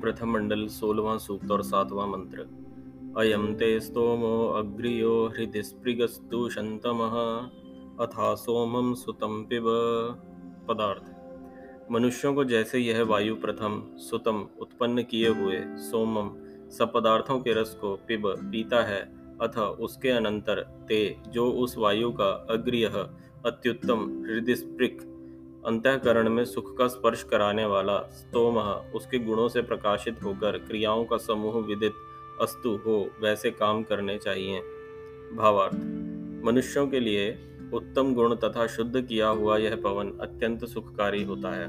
प्रथम मंडल सोलवा सूक्त और सातवां मंत्र। अयम ते स्तोमो अग्रियो हृदय स्पृगस्तु शंतमः अथा सोमम सुतम पिब। पदार्थ। मनुष्यों को जैसे यह वायु प्रथम, सुतम, उत्पन्न किए हुए सोमम, सब पदार्थों के रस को पिब, पीता है। अथ उसके अनंतर ते, जो उस वायु का अग्रिय, अत्युत्तम हृदय अंतकरण में सुख का स्पर्श कराने वाला स्तोम उसके गुणों से प्रकाशित होकर क्रियाओं का समूह विदित अस्तु हो, वैसे काम करने चाहिए। भावार्थ, मनुष्यों के लिए उत्तम गुण तथा शुद्ध किया हुआ यह पवन अत्यंत सुखकारी होता है।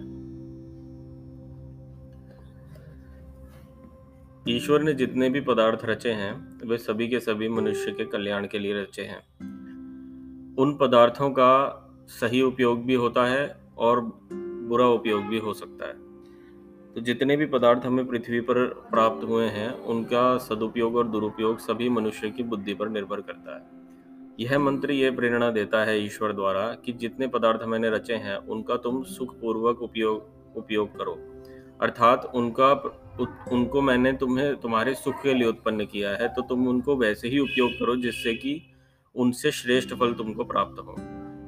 ईश्वर ने जितने भी पदार्थ रचे हैं, वे सभी के सभी मनुष्य के कल्याण के लिए रचे हैं। उन पदार्थों का सही उपयोग भी होता है और बुरा उपयोग भी हो सकता है। तो जितने भी पदार्थ हमें पृथ्वी पर प्राप्त हुए हैं, उनका सदुपयोग और दुरुपयोग सभी मनुष्य की बुद्धि पर निर्भर करता है। यह मंत्र यह प्रेरणा देता है ईश्वर द्वारा कि जितने पदार्थ मैंने रचे हैं, उनका तुम सुखपूर्वक उपयोग उपयोग करो। अर्थात उनका उनको मैंने तुम्हें, तुम्हारे सुख के लिए उत्पन्न किया है तो तुम उनको वैसे ही उपयोग करो जिससे कि उनसे श्रेष्ठ फल तुमको प्राप्त हो।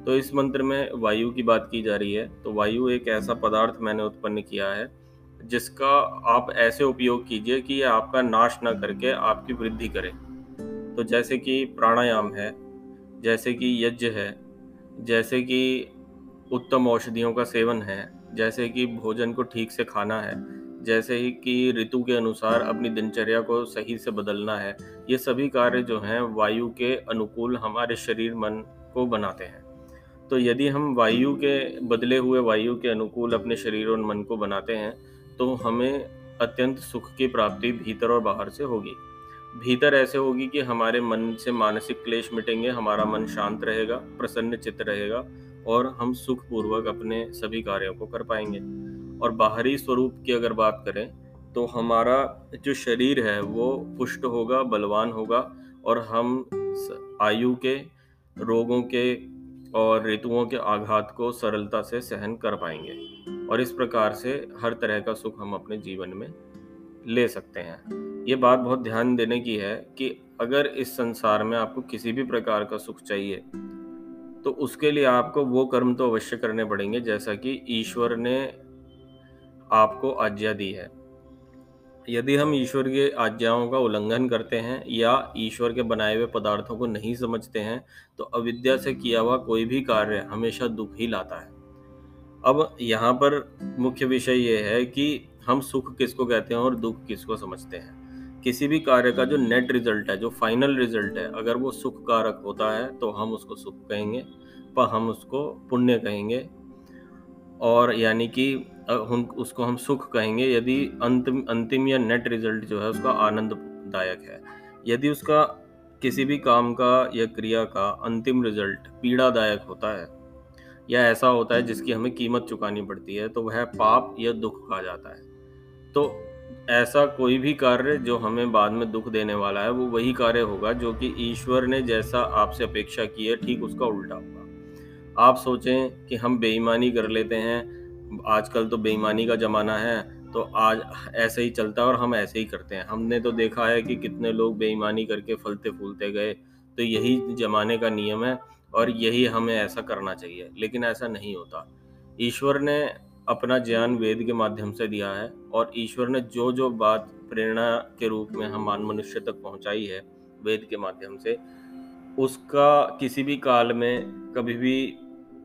तो इस मंत्र में वायु की बात की जा रही है। तो वायु एक ऐसा पदार्थ मैंने उत्पन्न किया है, जिसका आप ऐसे उपयोग कीजिए कि यह आपका नाश न करके आपकी वृद्धि करे। तो जैसे कि प्राणायाम है, जैसे कि यज्ञ है, जैसे कि उत्तम औषधियों का सेवन है, जैसे कि भोजन को ठीक से खाना है, जैसे ही कि ऋतु के अनुसार अपनी दिनचर्या को सही से बदलना है, ये सभी कार्य जो हैं वायु के अनुकूल हमारे शरीर, मन को बनाते हैं। तो यदि हम वायु के बदले हुए वायु के अनुकूल अपने शरीर और मन को बनाते हैं तो हमें अत्यंत सुख की प्राप्ति भीतर और बाहर से होगी। भीतर ऐसे होगी कि हमारे मन से मानसिक क्लेश मिटेंगे, हमारा मन शांत रहेगा, प्रसन्न चित्त रहेगा, और हम सुखपूर्वक अपने सभी कार्यों को कर पाएँगे। और बाहरी स्वरूप की अगर बात करें तो हमारा जो शरीर है, वो पुष्ट होगा, बलवान होगा, और हम आयु के, रोगों के और ऋतुओं के आघात को सरलता से सहन कर पाएँगे। और इस प्रकार से हर तरह का सुख हम अपने जीवन में ले सकते हैं। ये बात बहुत ध्यान देने की है कि अगर इस संसार में आपको किसी भी प्रकार का सुख चाहिए तो उसके लिए आपको वो कर्म तो अवश्य करने पड़ेंगे, जैसा कि ईश्वर ने आपको आज्ञा दी है। यदि हम ईश्वर की आज्ञाओं का उल्लंघन करते हैं या ईश्वर के बनाए हुए पदार्थों को नहीं समझते हैं तो अविद्या से किया हुआ कोई भी कार्य हमेशा दुख ही लाता है। अब यहाँ पर मुख्य विषय ये है कि हम सुख किसको कहते हैं और दुख किसको समझते हैं। किसी भी कार्य का जो नेट रिज़ल्ट है, जो फाइनल रिज़ल्ट है, अगर वो सुख कारक होता है तो हम उसको सुख कहेंगे पर हम उसको पुण्य कहेंगे और यानी कि उसको हम सुख कहेंगे, यदि अंतिम अंतिम या नेट रिज़ल्ट जो है उसका आनंददायक है। यदि उसका किसी भी काम का या क्रिया का अंतिम रिज़ल्ट पीड़ादायक होता है, या ऐसा होता है जिसकी हमें कीमत चुकानी पड़ती है तो वह पाप या दुख कहा जाता है। तो ऐसा कोई भी कार्य जो हमें बाद में दुख देने वाला है, वो वही कार्य होगा जो कि ईश्वर ने जैसा आपसे अपेक्षा की है, ठीक उसका उल्टा होगा आप सोचें कि हम बेईमानी कर लेते हैं। आजकल तो बेईमानी का ज़माना है तो आज ऐसे ही चलता है और हम ऐसे ही करते हैं। हमने तो देखा है कि कितने लोग बेईमानी करके फलते फूलते गए तो यही ज़माने का नियम है और यही हमें ऐसा करना चाहिए, लेकिन ऐसा नहीं होता। ईश्वर ने अपना ज्ञान वेद के माध्यम से दिया है और ईश्वर ने जो जो बात प्रेरणा के रूप में हम मान मनुष्य तक पहुंचाई है वेद के माध्यम से, उसका किसी भी काल में कभी भी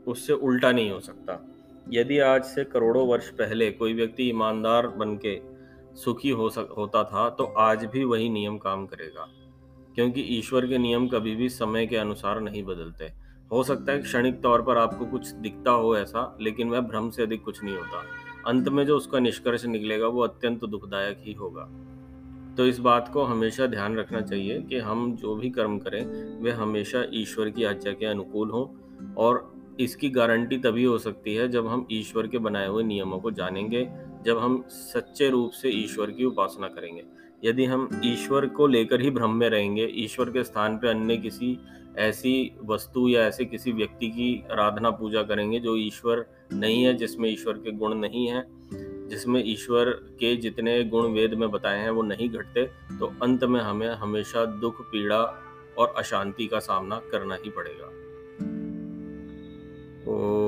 उससे उल्टा नहीं हो सकता। यदि आज से करोड़ों वर्ष पहले कोई व्यक्ति ईमानदार बन के सुखी हो सक, होता था तो आज भी वही नियम काम करेगा। क्योंकि ईश्वर के नियम कभी भी समय के अनुसार नहीं बदलते। हो सकता है क्षणिक तौर पर आपको कुछ दिखता हो ऐसा, लेकिन वह भ्रम से अधिक कुछ नहीं होता। अंत में जो उसका निष्कर्ष निकलेगा, वो अत्यंत दुखदायक ही होगा। तो इस बात को हमेशा ध्यान रखना चाहिए कि हम जो भी कर्म करें, वे हमेशा ईश्वर की आज्ञा के अनुकूल हों और इसकी गारंटी तभी हो सकती है जब हम ईश्वर के बनाए हुए नियमों को जानेंगे, जब हम सच्चे रूप से ईश्वर की उपासना करेंगे। यदि हम ईश्वर को लेकर ही भ्रम में रहेंगे, ईश्वर के स्थान पर अन्य किसी ऐसी वस्तु या ऐसे किसी व्यक्ति की आराधना पूजा करेंगे जो ईश्वर नहीं है, जिसमें ईश्वर के गुण नहीं है, जिसमें ईश्वर के जितने गुण वेद में बताए हैं वो नहीं घटते तो अंत में हमें हमेशा दुख, पीड़ा और अशांति का सामना करना ही पड़ेगा। Oh.